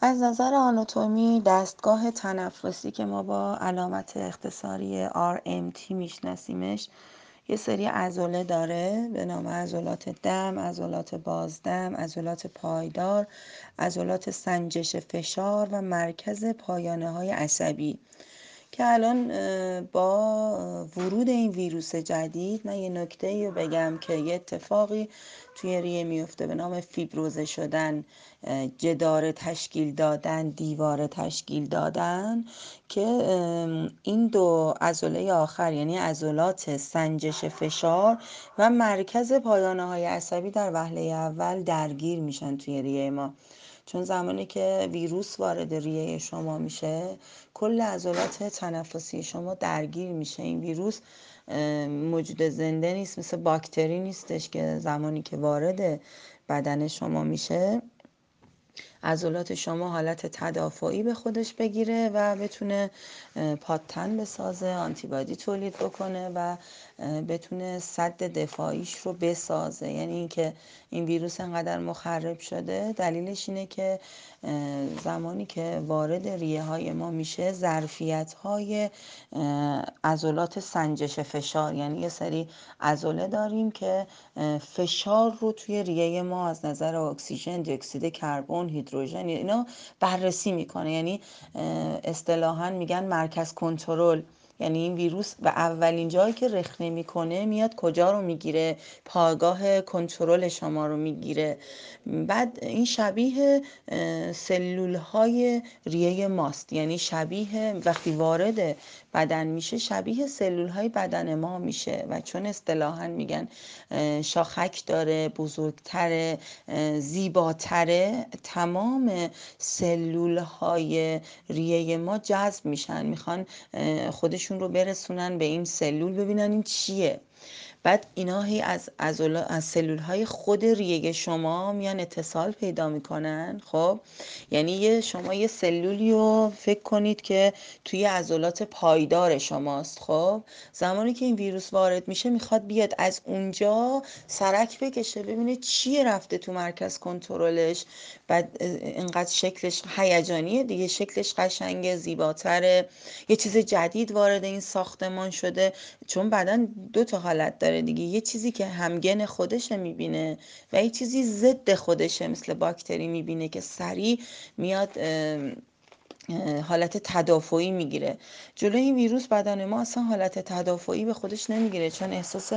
از نظر آناتومی دستگاه تنفسی که ما با علامت اختصاری RMT میشناسیمش یه سری عضله داره به نام عضلات دم، عضلات بازدم، عضلات پایدار، عضلات سنجش فشار و مرکز پایانه های عصبی. که الان با ورود این ویروس جدید من یه نکته رو بگم که یه اتفاقی توی ریه میفته به نام فیبروزه شدن جدار تشکیل دادن دیوار تشکیل دادن که این دو عضله آخر یعنی عضلات سنجش فشار و مرکز پایانه های عصبی در وهله اول درگیر میشن توی ریه ما. چون زمانی که ویروس وارد ریه شما میشه کل عضلات تنفسی شما درگیر میشه. این ویروس موجود زنده نیست مثل باکتری نیستش که زمانی که وارد بدن شما میشه. عضلات شما حالت تدافعی به خودش بگیره و بتونه پادتن بسازه آنتیبادی تولید بکنه و بتونه صد دفاعیش رو بسازه. یعنی اینکه این ویروس انقدر مخرب شده دلیلش اینه که زمانی که وارد ریه های ما میشه ظرفیت های عضلات سنجش فشار. یعنی یه سری عضله داریم که فشار رو توی ریه ما از نظر اکسیژن دیوکسید کربن هیدروژن اینا بررسی می‌کنه. یعنی اصطلاحا میگن مرکز کنترل. یعنی این ویروس و اولین جایی که رخنه می‌کنه میاد کجا رو می‌گیره؟ پاگاه کنترل شما رو می‌گیره. بعد این شبیه سلول های ریه ماست. یعنی شبیه وقتی وارد بدن میشه شبیه سلول های بدن ما میشه و چون اصطلاحا میگن شاخک داره بزرگتره زیباتره تمام سلول های ریه ما جذب میشن. می‌خوان خودشون رو برسونن به این سلول ببینن این چیه. بعد اینا هی از از, از سلول های خود ریه شما میان اتصال پیدا می‌کنن خب؟ یعنی یه شما یه سلولی رو فکر کنید که توی عضلات پایدار شماست خب؟ زمانی که این ویروس وارد میشه می‌خواد بیاد از اونجا سرک بکشه ببینه چیه رفته تو مرکز کنترلش. بعد اینقدر شکلش هیجانیه دیگه شکلش قشنگه زیباتره. یه چیز جدید وارد این ساختمان شده. چون بعدا دو تا حالت داره دیگه. یه چیزی که همگن خودشه می‌بینه و یه چیزی ضد خودشه مثل باکتری می‌بینه که سریع میاد حالت تدافعی می‌گیره. جلوی این ویروس بدن ما اصلا حالت تدافعی به خودش نمی‌گیره. چون احساس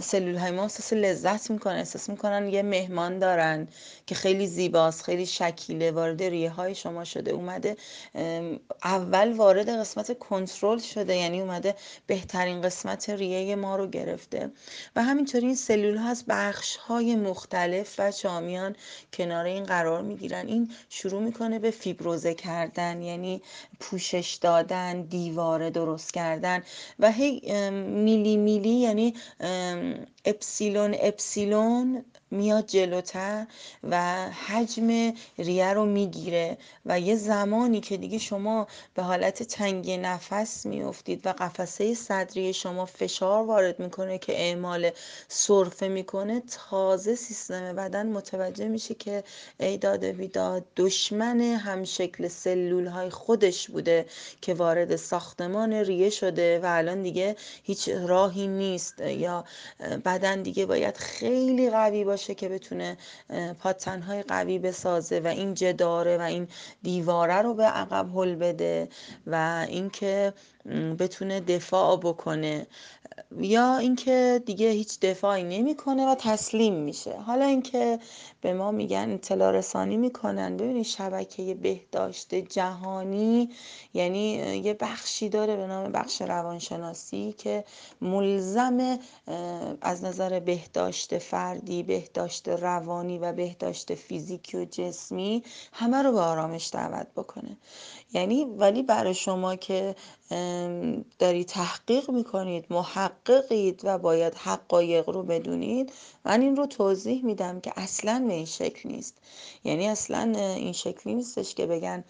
سلول های ما احساس لذت می‌کنن احساس می‌کنن یه مهمان دارن که خیلی زیباست خیلی شکیله وارد ریه های شما شده. اومده اول وارد قسمت کنترل شده. یعنی اومده بهترین قسمت ریه ما رو گرفته. و همینطوری این سلول ها از بخش های مختلف و شامیان کنار این قرار می‌گیرن. این شروع می‌کنه به فیبروزه کردن. یعنی پوشش دادن دیواره درست کردن و هی میلی میلی یعنی اپسیلون اپسیلون میاد جلوتر و حجم ریه رو می‌گیره و یه زمانی که دیگه شما به حالت تنگی نفس میافتید و قفسه صدری شما فشار وارد می‌کنه که اعمال سرفه می‌کنه تازه سیستم بدن متوجه میشه که ای داده بیداد دشمن همشکل سلول های خودش بوده که وارد ساختمان ریه شده و الان دیگه هیچ راهی نیست. یا بدن دیگه باید خیلی قوی باشه که بتونه پاتنهای قوی بسازه و این جداره و این دیواره رو به عقب هل بده و اینکه بتونه دفاع بکنه. یا اینکه دیگه هیچ دفاعی نمی‌کنه و تسلیم میشه. حالا اینکه به ما میگن اطلاع رسانی می‌کنن ببینید شبکه بهداشت جهانی یعنی یه بخشی داره به نام بخش روانشناسی که ملزم از نظر بهداشت فردی بهداشت روانی و بهداشت فیزیکی و جسمی همه رو به آرامش دعوت بکنه. یعنی ولی برای شما که داری تحقیق می‌کنید محققید و باید حقایق رو بدونید من این رو توضیح میدم که اصلا به این شکل نیست. یعنی اصلا این شکلی نیستش که بگن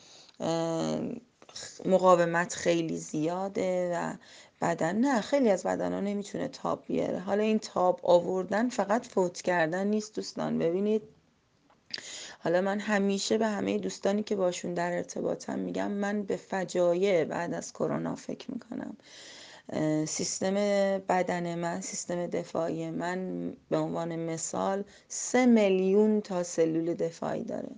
مقاومت خیلی زیاده و بدن نه خیلی از بدن ها نمی‌تونه تاب بیاره. حالا این تاب آوردن فقط فوت کردن نیست دوستان. ببینید حالا من همیشه به همه دوستانی که باشون در ارتباطم میگم من به فجایع بعد از کرونا فکر می‌کنم. سیستم بدن من سیستم دفاعی من به عنوان مثال سه میلیون تا سلول دفاعی داره.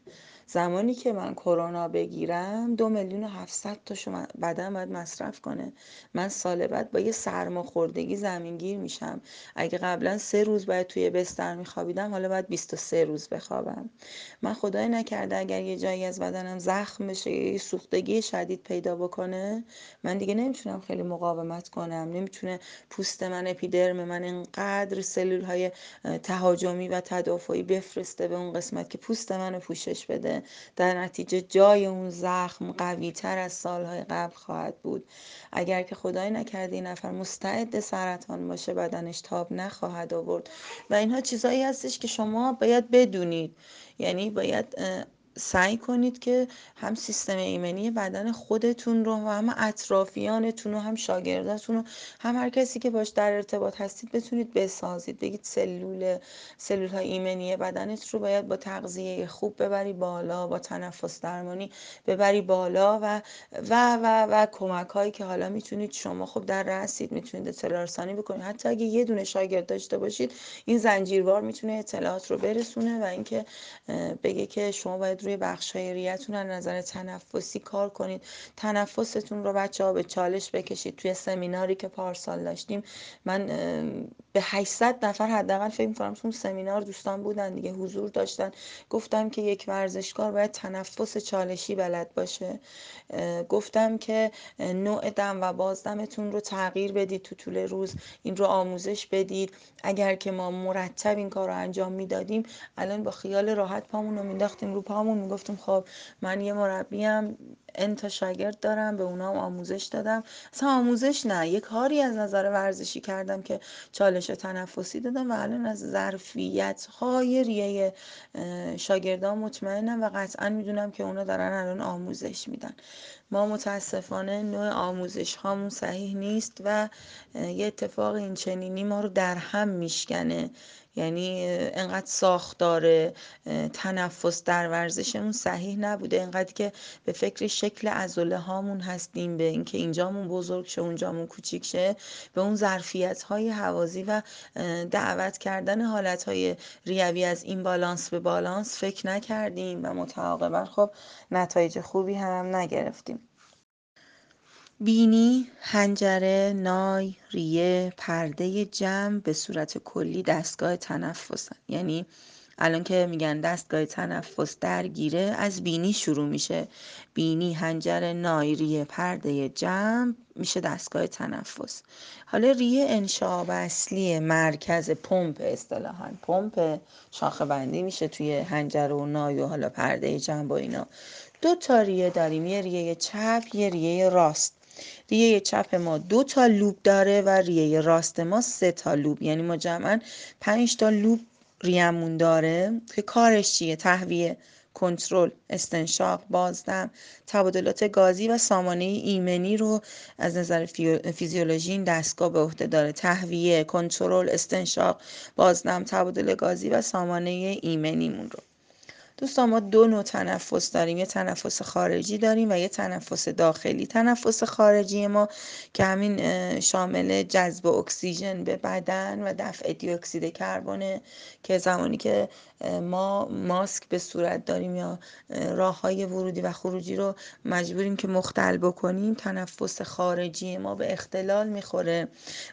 زمانی که من کرونا بگیرم دو میلیون و هفتصد تاشو بدن باید مصرف کنه. من سال بعد با یه سرماخوردگی زمینگیر میشم. اگه قبلا سه روز باید توی بستر میخوابیدم حالا باید 23 روز بخوابم. من خدای نکرده اگر یه جایی از بدنم زخم بشه یه سوختگی شدید پیدا بکنه من دیگه نمی‌تونم خیلی مقاومت کنم. نمی‌تونه پوست من اپیدرم من انقدر سلول های تهاجمی و تدافعی بفرسته به اون قسمت که پوست منو پوشش بده. در نتیجه جای اون زخم قوی تر از سالهای قبل خواهد بود. اگر که خدای نکرده این نفر مستعد سرطان باشه بدنش تاب نخواهد آورد. و اینها چیزهایی هستش که شما باید بدونید. یعنی باید سعی کنید که هم سیستم ایمنی بدن خودتون رو و هم اطرافیانتون و هم شاگرداتون رو هم هر کسی که باش در ارتباط هستید بتونید بسازید. بگید سلول سلول های ایمنی بدنت رو باید با تغذیه خوب ببری بالا با تنفس درمانی ببری بالا و و و و کمک هایی که حالا می‌تونید شما خب در رسید می‌تونید اطلاع رسانی بکنید. حتی اگه یه دونه شاگرد داشته باشید این زنجیروار می‌تونه اطلاعات رو برسونه و اینکه بگه که شما باید روی بخش های ریتون از نظر تنفسی کار کنید تنفستون رو بچه ها به چالش بکشید. توی سمیناری که پارسال داشتیم من به 800 نفر حداقل فکر می‌کنم تو سمینار دوستان بودن دیگه حضور داشتن. گفتم که یک ورزشکار باید تنفس چالشی بلد باشه. گفتم که نوع دم و بازدمتون رو تغییر بدید تو طول روز این رو آموزش بدید. اگر که ما مرتب این کار رو انجام می‌دادیم الان با خیال راحت پامون رو مینداختیم رو پامون. می‌گفتیم خب من یه مربیم انتا شاگرد دارم به اونام آموزش دادم. اصلا آموزش نه یه کاری از نظر ورزشی کردم که چالش تنفسی دادم و الان از ظرفیت های ریه شاگردان مطمئنم و قطعا می‌دونم که اونا دارن الان آموزش میدن. ما متاسفانه نوع آموزش هامون صحیح نیست و یه اتفاق این چنینی ما رو در هم میشکنه. یعنی انقدر ساختار تنفس در ورزشمون صحیح نبوده. انقدر که به فکر شکل عضله هامون هستیم به اینکه اینجامون بزرگ شه اونجامون کوچیک شه. به اون ظرفیت های حوازی و دعوت کردن حالت های ریوی از این بالانس به بالانس فکر نکردیم و متعاقبا خب نتایج خوبی هم نگرفتیم. بینی، حنجره، نای، ریه، پرده جمع به صورت کلی دستگاه تنفسن. یعنی الان که میگن دستگاه تنفس درگیره از بینی شروع میشه. بینی حنجره نای ریه پرده جمع میشه دستگاه تنفس. حالا ریه انشاب اصلی مرکز پمپ اصطلاحا. پمپ شاخه بندی میشه توی حنجره و نای و حالا پرده جنب و اینا. دو تا ریه داریم. یه ریه چپ یه ریه راست. ریه چپ ما دو تا لوب داره و ریه راست ما سه تا لوب. یعنی ما جمعا پنج تا لوب ریمون داره. که کارش چیه؟ تهویه کنترل استنشاق بازدم تبادلات گازی و سامانه ایمنی رو از نظر فیزیولوژی این دستگاه به عهده داره. تهویه کنترل استنشاق بازدم تبادل گازی و سامانه ایمنیمون رو. دوستان ما دو نوع تنفس داریم. یه تنفس خارجی داریم و یه تنفس داخلی. تنفس خارجی ما که همین شامل جذب اکسیژن به بدن و دفع دی اکسید کربن که زمانی که ما ماسک به صورت داریم یا راه های ورودی و خروجی رو مجبوریم که مختل بکنیم تنفس خارجی ما به اختلال می‌خوره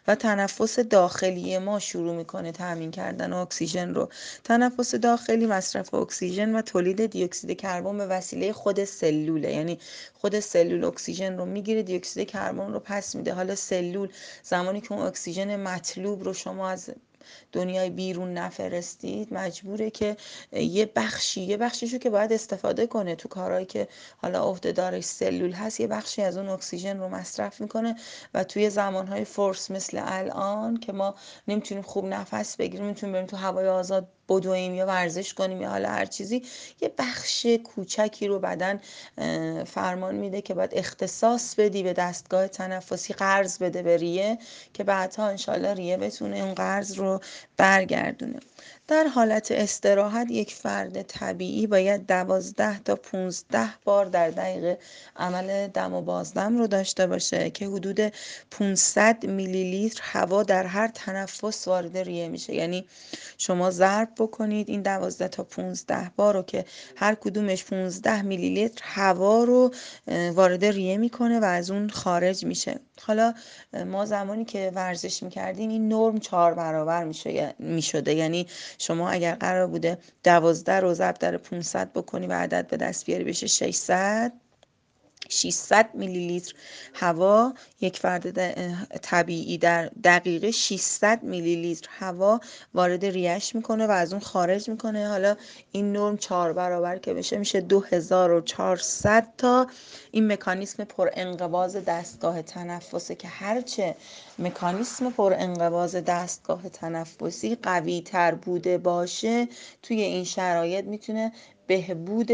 و تنفس داخلی ما شروع می‌کنه تامین کردن اکسیژن رو. تنفس داخلی مصرف اکسیژن و تولید دیوکسید کربن به وسیله خود سلوله. یعنی خود سلول اکسیژن رو می‌گیره دیوکسید کربن رو پس میده. حالا سلول زمانی که اون اکسیژن مطلوب رو شما از دنیای بیرون نفرستید مجبوره که یه بخشی یه بخشیشو که باید استفاده کنه تو کارهایی که حالا عهده‌دارش سلول هست یه بخشی از اون اکسیژن رو مصرف می‌کنه و توی زمانهای فورس مثل الان که ما نمی‌تونیم خوب نفس بگیریم نمی‌تونیم بریم تو هوای آزاد بدویم یا ورزش کنیم یا حالا هر چیزی یه بخش کوچکی رو بدن فرمان میده که باید اختصاص بدی به دستگاه تنفسی قرض بده به ریه که بعدها انشالله ریه بتونه اون قرض رو برگردونه. در حالت استراحت یک فرد طبیعی باید دوازده تا 15 بار در دقیقه عمل دم و بازدم رو داشته باشه که حدود 500 میلی لیتر هوا در هر تنفس وارد ریه میشه. یعنی شما ضرب بکنید این 12 تا 15 بار رو که هر کدومش 15 میلی لیتر هوا رو وارد ریه می‌کنه و از اون خارج میشه. حالا ما زمانی که ورزش می‌کردیم این نرم چهار برابر می‌شده. یعنی شما اگر قرار بوده دوازده رو ضرب در 500 بکنی و عدد به دست بیاری بشه 600 600 میلی لیتر هوا یک فرد طبیعی در دقیقه 600 میلی لیتر هوا وارد ریش می‌کنه و از اون خارج می‌کنه. حالا این نرم چهار برابر که بشه میشه 2400 تا. این مکانیسم پر انقباز دستگاه تنفسه که هرچه مکانیسم پر انقباز دستگاه تنفسی قوی تر بوده باشه توی این شرایط می‌تونه بهبود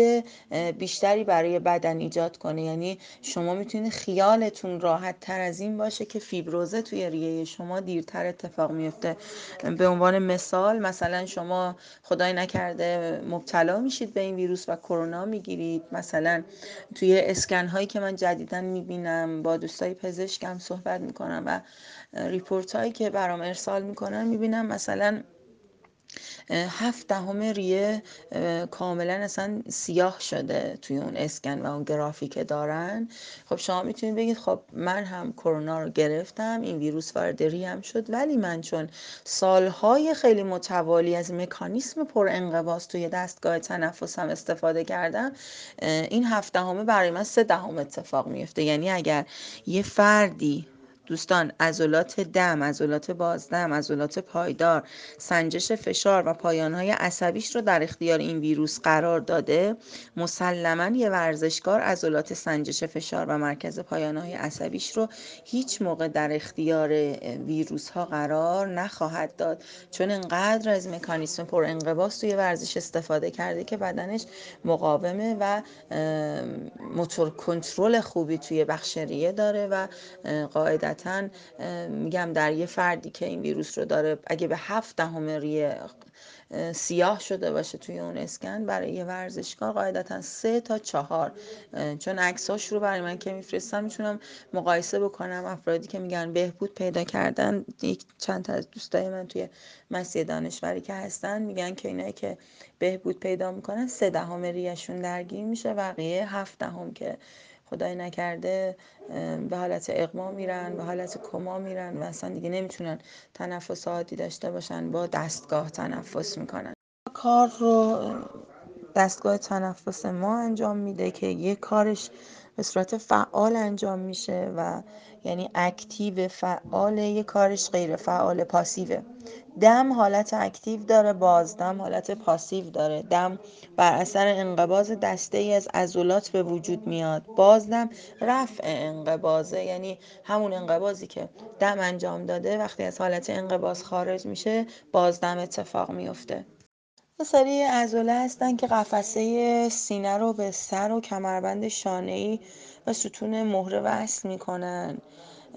بیشتری برای بدن ایجاد کنه. یعنی شما می‌تونید خیالتون راحت تر از این باشه که فیبروزه توی ریه شما دیرتر اتفاق میفته به عنوان مثال مثلا شما خدای نکرده مبتلا میشید به این ویروس و کرونا می‌گیرید. مثلا توی اسکن هایی که من جدیدا می‌بینم با دوستای پزشکم صحبت می‌کنم و ریپورت هایی که برام ارسال می‌کنن می‌بینم مثلا هفت دهم ریه کاملا اصلا سیاه شده توی اون اسکن و اون گرافی که دارن. خب شما می‌تونید بگید خب من هم کرونا رو گرفتم این ویروس وارد ریم شد ولی من چون سالهای خیلی متوالی از مکانیسم پر انقباض توی دستگاه تنفسم استفاده کردم این هفت دهمه برای من سه دهم اتفاق میفته یعنی اگر یه فردی دوستان عضلات دم عضلات بازدم عضلات پایدار سنجش فشار و پایانهای عصبیش رو در اختیار این ویروس قرار داده. مسلما یه ورزشکار عضلات سنجش فشار و مرکز پایانهای عصبیش رو هیچ موقع در اختیار ویروس ها قرار نخواهد داد. چون انقدر از مکانیسم پر انقباض توی ورزش استفاده کرده که بدنش مقاومه و موتور کنترل خوبی توی بخشریه داره و قاعدتا قاعدتا میگم در یه فردی که این ویروس رو داره اگه به هفت دهم ریه سیاه شده باشه توی اون اسکن برای یه ورزشکار قاعدتا سه تا چهار. چون عکساش رو برای من که میفرستم می‌تونم مقایسه بکنم افرادی که میگن بهبود پیدا کردن. یک چند تا از دوستای من توی مسیح دانشوری که هستن میگن که اینایی که بهبود پیدا می‌کنن سه دهم ریهشون درگیر میشه بقیه هفت دهم که خدای نکرده به حالت اقما میرن به حالت کما میرن و اصلا دیگه نمی‌تونن تنفس عادی داشته باشن با دستگاه تنفس می‌کنن. کار رو دستگاه تنفس ما انجام میده که یه کارش به صورت فعال انجام میشه و یعنی active فعال یه کارش غیر فعال passive ه. دم حالت active داره بازدم حالت passive داره. دم بر اثر انقباز دسته ای از عضلات به وجود میاد. بازدم رفع انقبازه یعنی همون انقبازی که دم انجام داده وقتی از حالت انقباز خارج میشه بازدم اتفاق میفته. یه سری عضله هستن که قفسه سینه رو به سر و کمربند شانه و ستون مهره وصل می‌کنن.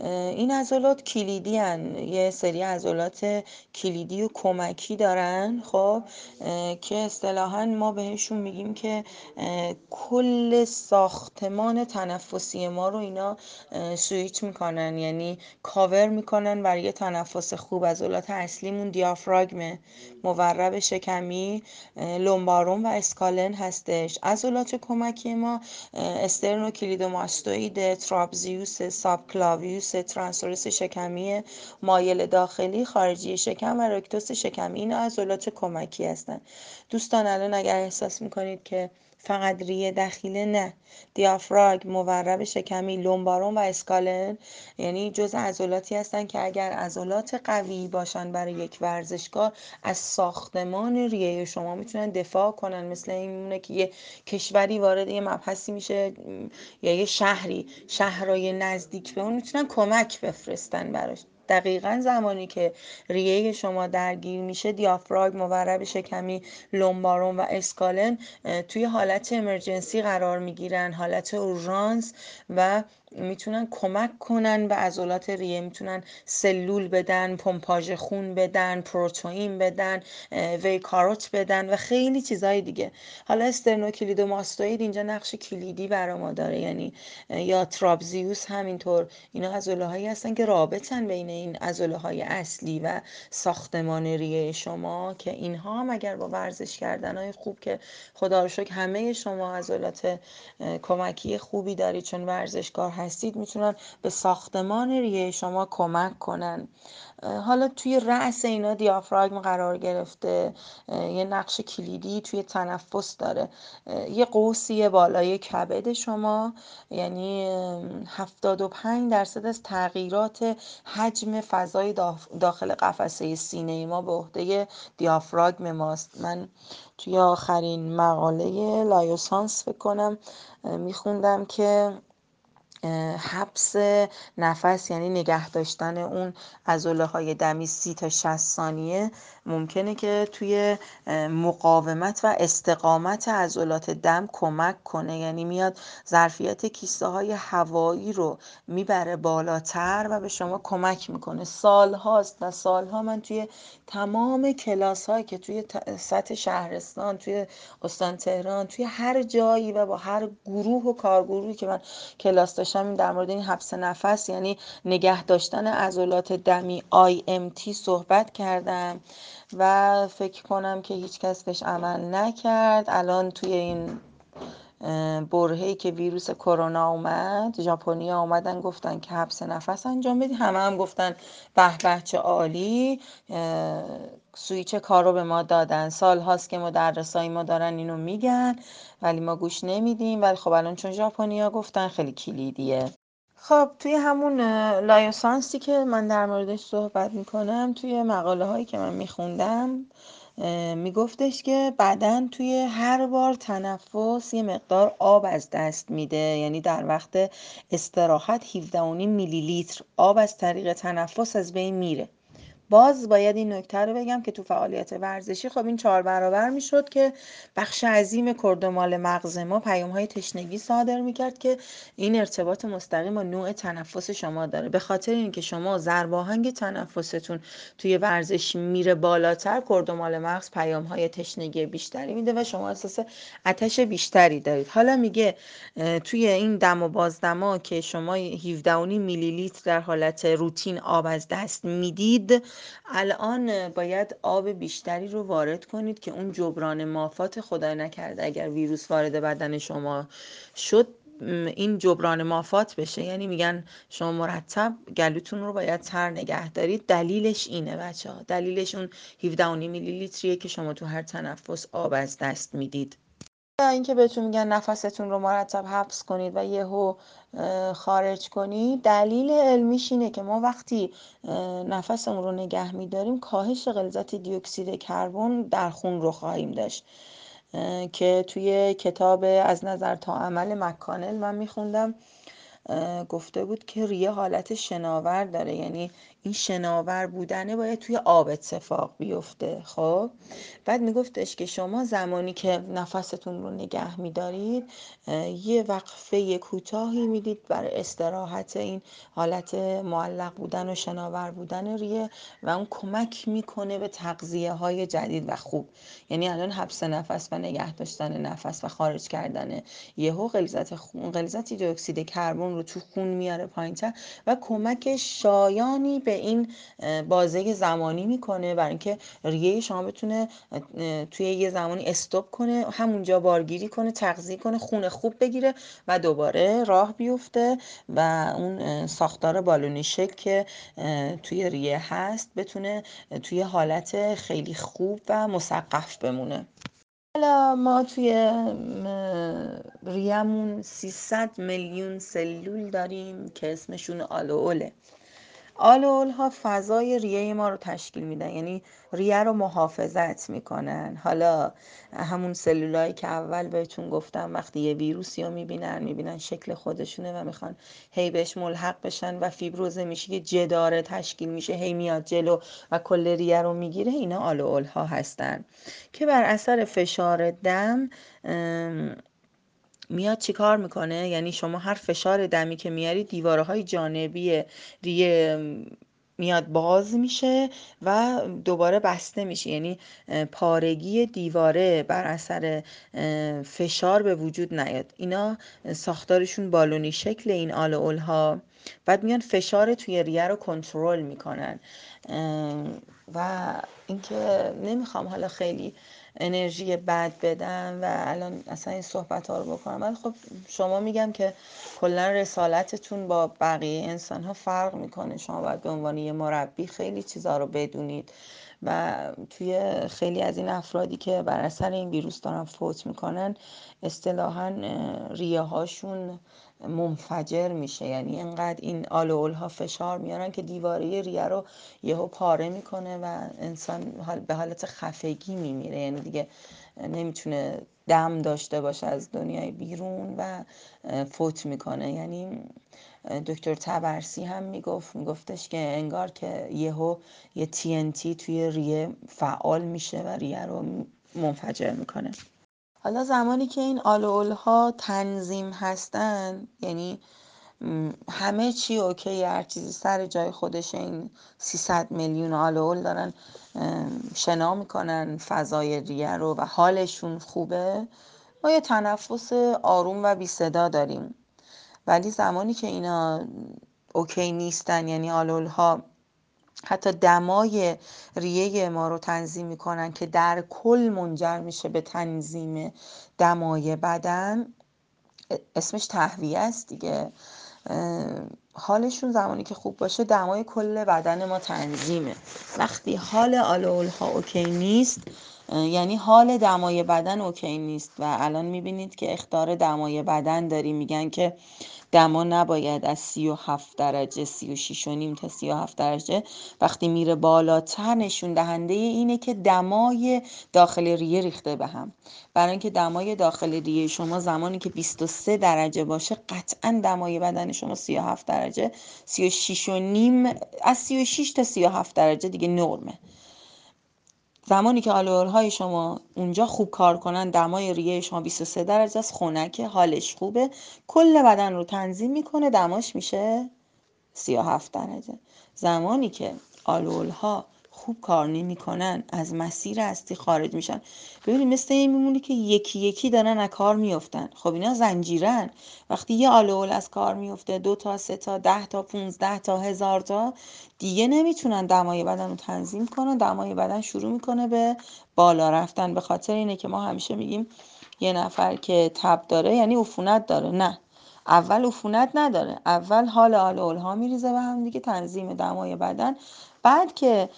این عضلات کلیدی هن. یه سری عضلات کلیدی و کمکی دارن خب که اصطلاحا ما بهشون میگیم که کل ساختمان تنفسی ما رو اینا سویچ می‌کنن. یعنی کاور می‌کنن برای تنفس خوب. عضلات اصلیمون دیافراگمه مورب شکمی lumborum و scalene هستش. عضلات کمکی ما sternocleidomastoid trapezius subclavius transverse شکمی مایل داخلی خارجی شکم و رکتوس شکمی این عضلات کمکی هستند دوستان الان اگر احساس می‌کنید که فقط ریه دخیله نه. دیافراگ مورب شکمی لومباروم و اسکالن یعنی جز عضلاتی هستن که اگر عضلات قوی باشن برای یک ورزشکار از ساختمان ریه شما می‌تونن دفاع کنن. مثل این که یه کشوری وارد یه مبحثی میشه یا یه شهری شهرهای نزدیک به اون می‌تونن کمک بفرستن براش. دقیقا زمانی که ریه شما درگیر میشه دیافراگم مورب شکمی لومبارون و اسکالن توی حالت امرجنسی قرار می‌گیرن حالت اورژانس و می‌تونن کمک کنن به عضلات ریه می‌تونن سلول بدن پمپاژ خون بدن پروتئین بدن ویکاروت بدن و خیلی چیزهای دیگه. حالا استرنوکلید و ماستوید اینجا نقش کلیدی برای ما داره یعنی یا ترابزیوس همینطور. اینا عضله هایی هستن که رابطن بین این عضله اصلی و ساختمان ریه شما که اینها هم اگر با ورزش کردن های خوب که خدا رو شکر همه شما عضلات کمکی خوبی دارید چون ورزشکار هستید می‌تونن به ساختمان ریه شما کمک کنن. حالا توی رأس اینا دیافراگم قرار گرفته. یه نقش کلیدی توی تنفس داره. یه قوسی بالای کبد شما یعنی 75 درصد از تغییرات حجم فضای داخل قفسه سینه ما به عهده دیافراگم ماست. من توی آخرین مقاله لایوسانس فکر کنم میخوندم که حبس نفس یعنی نگه داشتن اون عضله های دمی سی تا 60 ثانیه ممکنه که توی مقاومت و استقامت عضلات دم کمک کنه. یعنی میاد ظرفیت کیسه های هوایی رو می‌بره بالاتر و به شما کمک می‌کنه. سال هاست و سالها من توی تمام کلاس هایی که توی سطح شهرستان توی استان تهران توی هر جایی و با هر گروه و کارگروهی که من کلاس داشتم در مورد این حبس نفس یعنی نگه داشتن عضلات دمی IMT صحبت کردم و فکر کنم که هیچ کس بهش عمل نکرد. الان توی این برهه‌ای که ویروس کرونا اومد ژاپنیا اومدن گفتن که حبس نفس انجام بدید همه هم گفتن به به چه عالی. سویچ کار رو به ما دادن. سال هاست که مدرسای ما دارن اینو میگن ولی ما گوش نمیدیم. ولی خب الان چون ژاپنیا گفتن خیلی کلیدیه. خب توی همون لایوسانسی که من در موردش صحبت می‌کنم توی مقاله هایی که من میخوندم میگفتش که بدن توی هر بار تنفس یه مقدار آب از دست میده. یعنی در وقت استراحت 17 میلی لیتر آب از طریق تنفس از بین میره. باز باید این نکته رو بگم که تو فعالیت ورزشی خب این چهار برابر می‌شد که بخش عظیم کردومال مغز ما پیام های تشنگی صادر می‌کرد که این ارتباط مستقیم با نوع تنفس شما داره. به خاطر اینکه شما ضرباهنگ تنفستون توی ورزش میره بالاتر کردومال مغز پیام های تشنگی بیشتری میده و شما احساس آتش بیشتری دارید. حالا میگه توی این دم و بازدما که شما 17 میلی لیتر در حالت روتین آب از دست می‌دید الان باید آب بیشتری رو وارد کنید که اون جبران مافات خدای نکرده. اگر ویروس وارد بدن شما شد این جبران مافات بشه. یعنی میگن شما مرتب گلوتون رو باید تر نگه دارید. دلیلش اینه بچه ها دلیلش اون 17 میلی لیتریه که شما تو هر تنفس آب از دست می‌دید. اینکه بهتون میگن نفستون رو مرتب حبس کنید و یهو خارج کنید. دلیل علمیش اینه که ما وقتی نفسمون رو نگه میداریم کاهش غلظت دیوکسید کربن در خون رو خواهیم داشت. که توی کتاب از نظر تا عمل مکانل من میخوندم گفته بود که ریه حالت شناور داره. یعنی این شناور بودنه باید توی آب اتفاق بیفته خب؟ بعد میگفتش که شما زمانی که نفستون رو نگه میدارید یه وقفه کوتاهی می‌دید برای استراحت این حالت معلق بودن و شناور بودن ریه و اون کمک می‌کنه به تغذیه های جدید و خوب. یعنی الان حبس نفس و نگه داشتن نفس و خارج کردن یهو غلظت خون غلظت اکسید کربن رو تو خون میاره پایینتر و کمک شایانی به این بازه زمانی می‌کنه برای اینکه ریه شما بتونه توی یه زمانی استوب کنه همونجا بارگیری کنه تغذیه کنه خون خوب بگیره و دوباره راه بیفته و اون ساختار بالونی شکل که توی ریه هست بتونه توی حالت خیلی خوب و مسقف بمونه. حالا ما توی ریمون 300 میلیون سلول داریم که اسمشون آلوله آل ها فضای ریه ما رو تشکیل میدن. یعنی ریه رو محافظت می‌کنن. حالا همون سلولایی که اول بهتون گفتم وقتی یه ویروسی رو می‌بینن می‌بینن شکل خودشونه و می‌خوان هی بهش ملحق بشن و فیبروزه میشه که جداره تشکیل میشه هی میاد جلو و کل ریه رو می‌گیره. اینا آل ها هستن. که بر اثر فشار دم میاد چیکار می‌کنه؟ یعنی شما هر فشار دمی که میاری دیواره های جانبی ریه میاد باز میشه و دوباره بسته میشه یعنی پارگی دیواره بر اثر فشار به وجود نیاد. اینا ساختارشون بالونی شکل این آل ها بعد میان فشار توی ریه رو کنترل می‌کنن. و اینکه نمی‌خوام حالا خیلی انرژی بد بدم و الان اصلا این صحبت ها رو بکنم. ولی خب شما میگم که کلا رسالتتون با بقیه انسان ها فرق می‌کنه. شما باید به عنوان یه مربی خیلی چیزها رو بدونید. و توی خیلی از این افرادی که بر اثر این ویروس دارن فوت می‌کنن اصطلاحا ریه هاشون منفجر میشه. یعنی انقدر این آل ها فشار میارن که دیواره ریه رو یهو پاره می‌کنه و انسان به حالت خفگی میمیره. یعنی دیگه نمی‌تونه دم داشته باشه از دنیای بیرون و فوت می‌کنه. یعنی دکتر تبرسی هم می‌گفت میگفتش که انگار که یهو یه TNT توی ریه فعال میشه و ریه رو منفجر می‌کنه. حالا زمانی که این آل ها تنظیم هستن یعنی همه چی اوکی هر چیزی سر جای خودش این 300 میلیون آل دارن شنا می‌کنن فضای ریه رو و حالشون خوبه ما یه تنفس آروم و بی صدا داریم. ولی زمانی که اینا OK نیستن یعنی آلوئول ها حتی دمای ریه ما رو تنظیم می‌کنن که در کل منجر میشه به تنظیم دمای بدن اسمش تهویه است دیگه. حالشون زمانی که خوب باشه دمای کل بدن ما تنظیمه. وقتی حال آلوئول ها OK نیست یعنی حال دمای بدن OK نیست. و الان می‌بینید که اخطار دمای بدن داریم. میگن که دما نباید از 37 درجه 36 و نیم تا 37 درجه وقتی میره بالاتر نشون دهنده اینه که دمای داخل ریه ریخته به هم. برای اینکه دمای داخل ریه شما زمانی که 23 درجه باشه قطعا دمای بدن شما 37 درجه 36 و نیم از 36 تا 37 درجه دیگه نرمه. زمانی که های شما اونجا خوب کار کنن دمای ریه شما 23 درجه است خنکه حالش خوبه. کل بدن رو تنظیم می‌کنه دماش میشه 37 درجه. زمانی که ها خوب کار نمی‌کنن از مسیر هستی خارج میشن. ببینید مثل این میمونی که یکی یکی دارن از کار میفتن خب اینا زنجیرن. وقتی یه آلول از کار میفته دو تا سه تا ده تا پونزده تا هزار تا دیگه نمی‌تونن دمای بدن رو تنظیم کنن دمای بدن شروع می‌کنه به بالا رفتن. به خاطر اینه که ما همیشه میگیم یه نفر که تب داره یعنی عفونت داره. نه. اول عفونت نداره. اول حال آلول ها میریزه به هم دیگه تنظیم دمای بدن. بعد که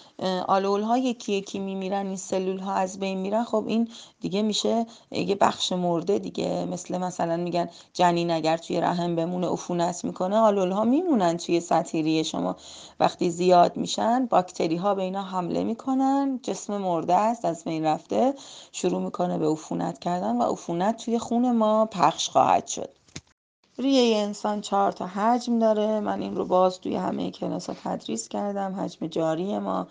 آلول ها یکی یکی میمیرن این سلول ها از بین میرن خب این دیگه میشه یه بخش مرده دیگه. مثل مثلا میگن جنین اگر توی رحم بمونه عفونت می‌کنه آلول ها میمونن توی سطیری شما. وقتی زیاد میشن باکتری ها به اینا حمله می‌کنن جسم مرده است از بین رفته شروع می‌کنه به عفونت کردن و عفونت توی خون ما پخش خواهد شد. ریه انسان چهار تا حجم داره. من این رو باز توی همه کلاس ها تدریس کردم. حجم جاری ما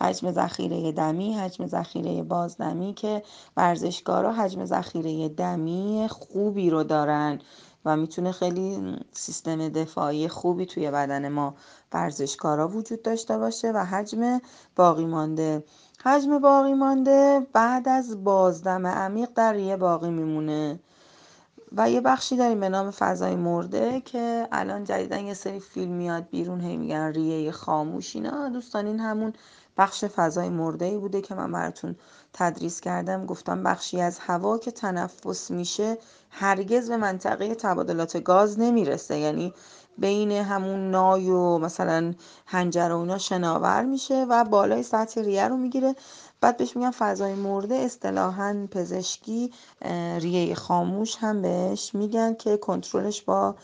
حجم ذخیره دمی حجم ذخیره بازدمی که ورزشکارا حجم ذخیره دمی خوبی رو دارن و می‌تونه خیلی سیستم دفاعی خوبی توی بدن ما ورزشکارا وجود داشته باشه و حجم باقی مانده. حجم باقی مانده بعد از بازدم عمیق در ریه باقی میمونه. و یه بخشی داریم به نام فضای مرده که الان جدیدا یه سری فیلم میاد بیرون هی میگن ریه خاموش اینا. دوستان این همون بخش فضای مرده ای بوده که من براتون تدریس کردم. گفتم بخشی از هوا که تنفس میشه هرگز به منطقه تبادلات گاز نمی‌رسه. یعنی بین همون نای و مثلا هنجره و اینا شناور میشه و بالای سطح ریه رو می‌گیره. بعد بهش میگن فضای مرده اصطلاحا پزشکی ریه خاموش هم بهش میگن که کنترلش با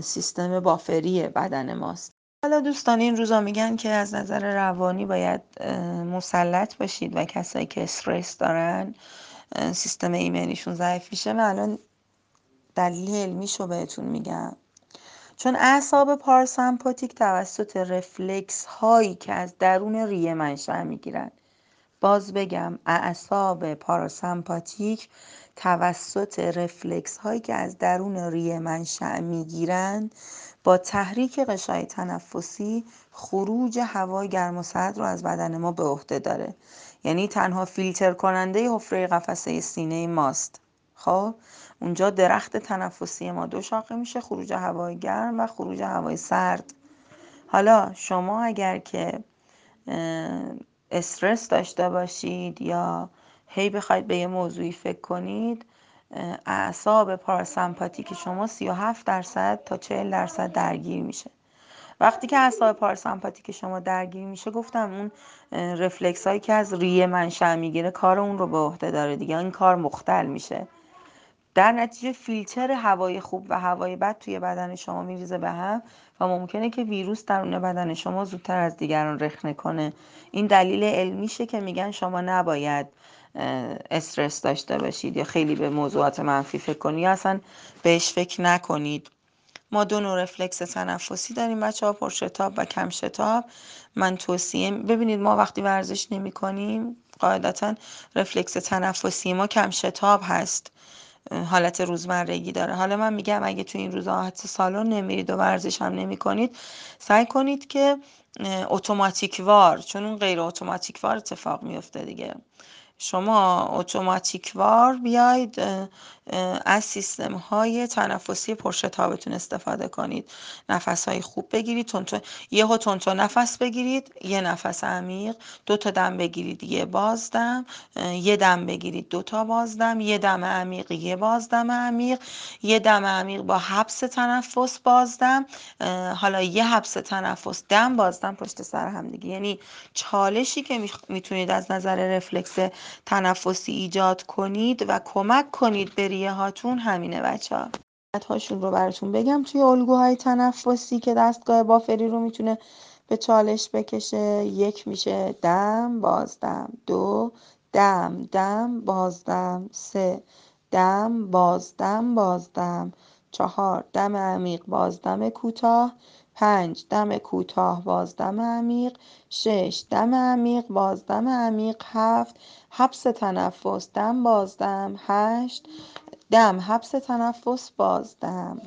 سیستم بافری بدن ماست. حالا دوستان این روزا میگن که از نظر روانی باید مسلط باشید و کسایی که استرس دارن سیستم ایمنیشون ضعیف میشه و الان دلیل علمیشو بهتون میگم. چون اعصاب پاراسمپاتیک توسط رفلکس هایی که از درون ریه منشأ می‌گیرن. باز بگم اعصاب پاراسمپاتیک توسط رفلکس هایی که از درون ریه منشأ می‌گیرند با تحریک غشای تنفسی خروج هوای گرم و سرد رو از بدن ما به عهده داره. یعنی تنها فیلتر کننده حفره قفسه سینه ماست. خب اونجا درخت تنفسی ما دو شاخه میشه خروج هوای گرم و خروج هوای سرد. حالا شما اگر که استرس داشته باشید یا هی بخواید به یه موضوعی فکر کنید اعصاب پاراسمپاتیک شما 37 درصد تا 40 درصد درگیر میشه. وقتی که اعصاب پاراسمپاتیک شما درگیر میشه گفتم اون رفلکس هایی که از ریه منشأ می‌گیره کار اون رو به عهده داره دیگه. این کار مختل میشه. در نتیجه فیلتر هوای خوب و هوای بد توی بدن شما میریزه به هم و ممکنه که ویروس درون بدن شما زودتر از دیگران رخنه کنه. این دلیل علمیشه که میگن شما نباید استرس داشته باشید یا خیلی به موضوعات منفی فکر کنید یا اصلا بهش فکر نکنید. ما دو نوع رفلکس تنفسی داریم بچه ها پرشتاب و کم شتاب من توصیه ببینید ما وقتی ورزش نمی کنیم قاعدتا رفلکس تنفسی ما کم شتاب هست. حالت روزمرگی داره. حالا من میگم اگه تو این روزا حتی سالن نمیرید و ورزش هم نمی کنید سعی کنید که اتوماتیک وار چون اون غیر اتوماتیک وار اتفاق میفته دیگه. شما اتوماتیک وار بیاید از سیستم های تنفسی پرشتابتون استفاده کنید. نفس های خوب بگیرید تونتون یه تونتون نفس بگیرید یه نفس عمیق دو تا دم بگیرید یه بازدم یه دم بگیرید دو تا بازدم یه دم عمیق یه بازدم عمیق یه دم عمیق با حبس تنفس بازدم حالا یه حبس تنفس دم بازدم پشت سر هم دیگه. یعنی چالشی که می‌تونید از نظر رفلکس تنفسی ایجاد کنید و کمک کنید به ریه هاتون همینه بچه ها. هاشون رو براتون بگم. توی الگوهای تنفسی که دستگاه بافری رو می‌تونه به چالش بکشه یک میشه دم بازدم. دو دم دم بازدم. سه دم بازدم بازدم. چهار دم عمیق بازدم کوتاه. پنج دم کوتاه بازدم عمیق. شش دم عمیق بازدم عمیق. هفت حبس تنفس دم بازدم. هشت دم حبس تنفس بازدم.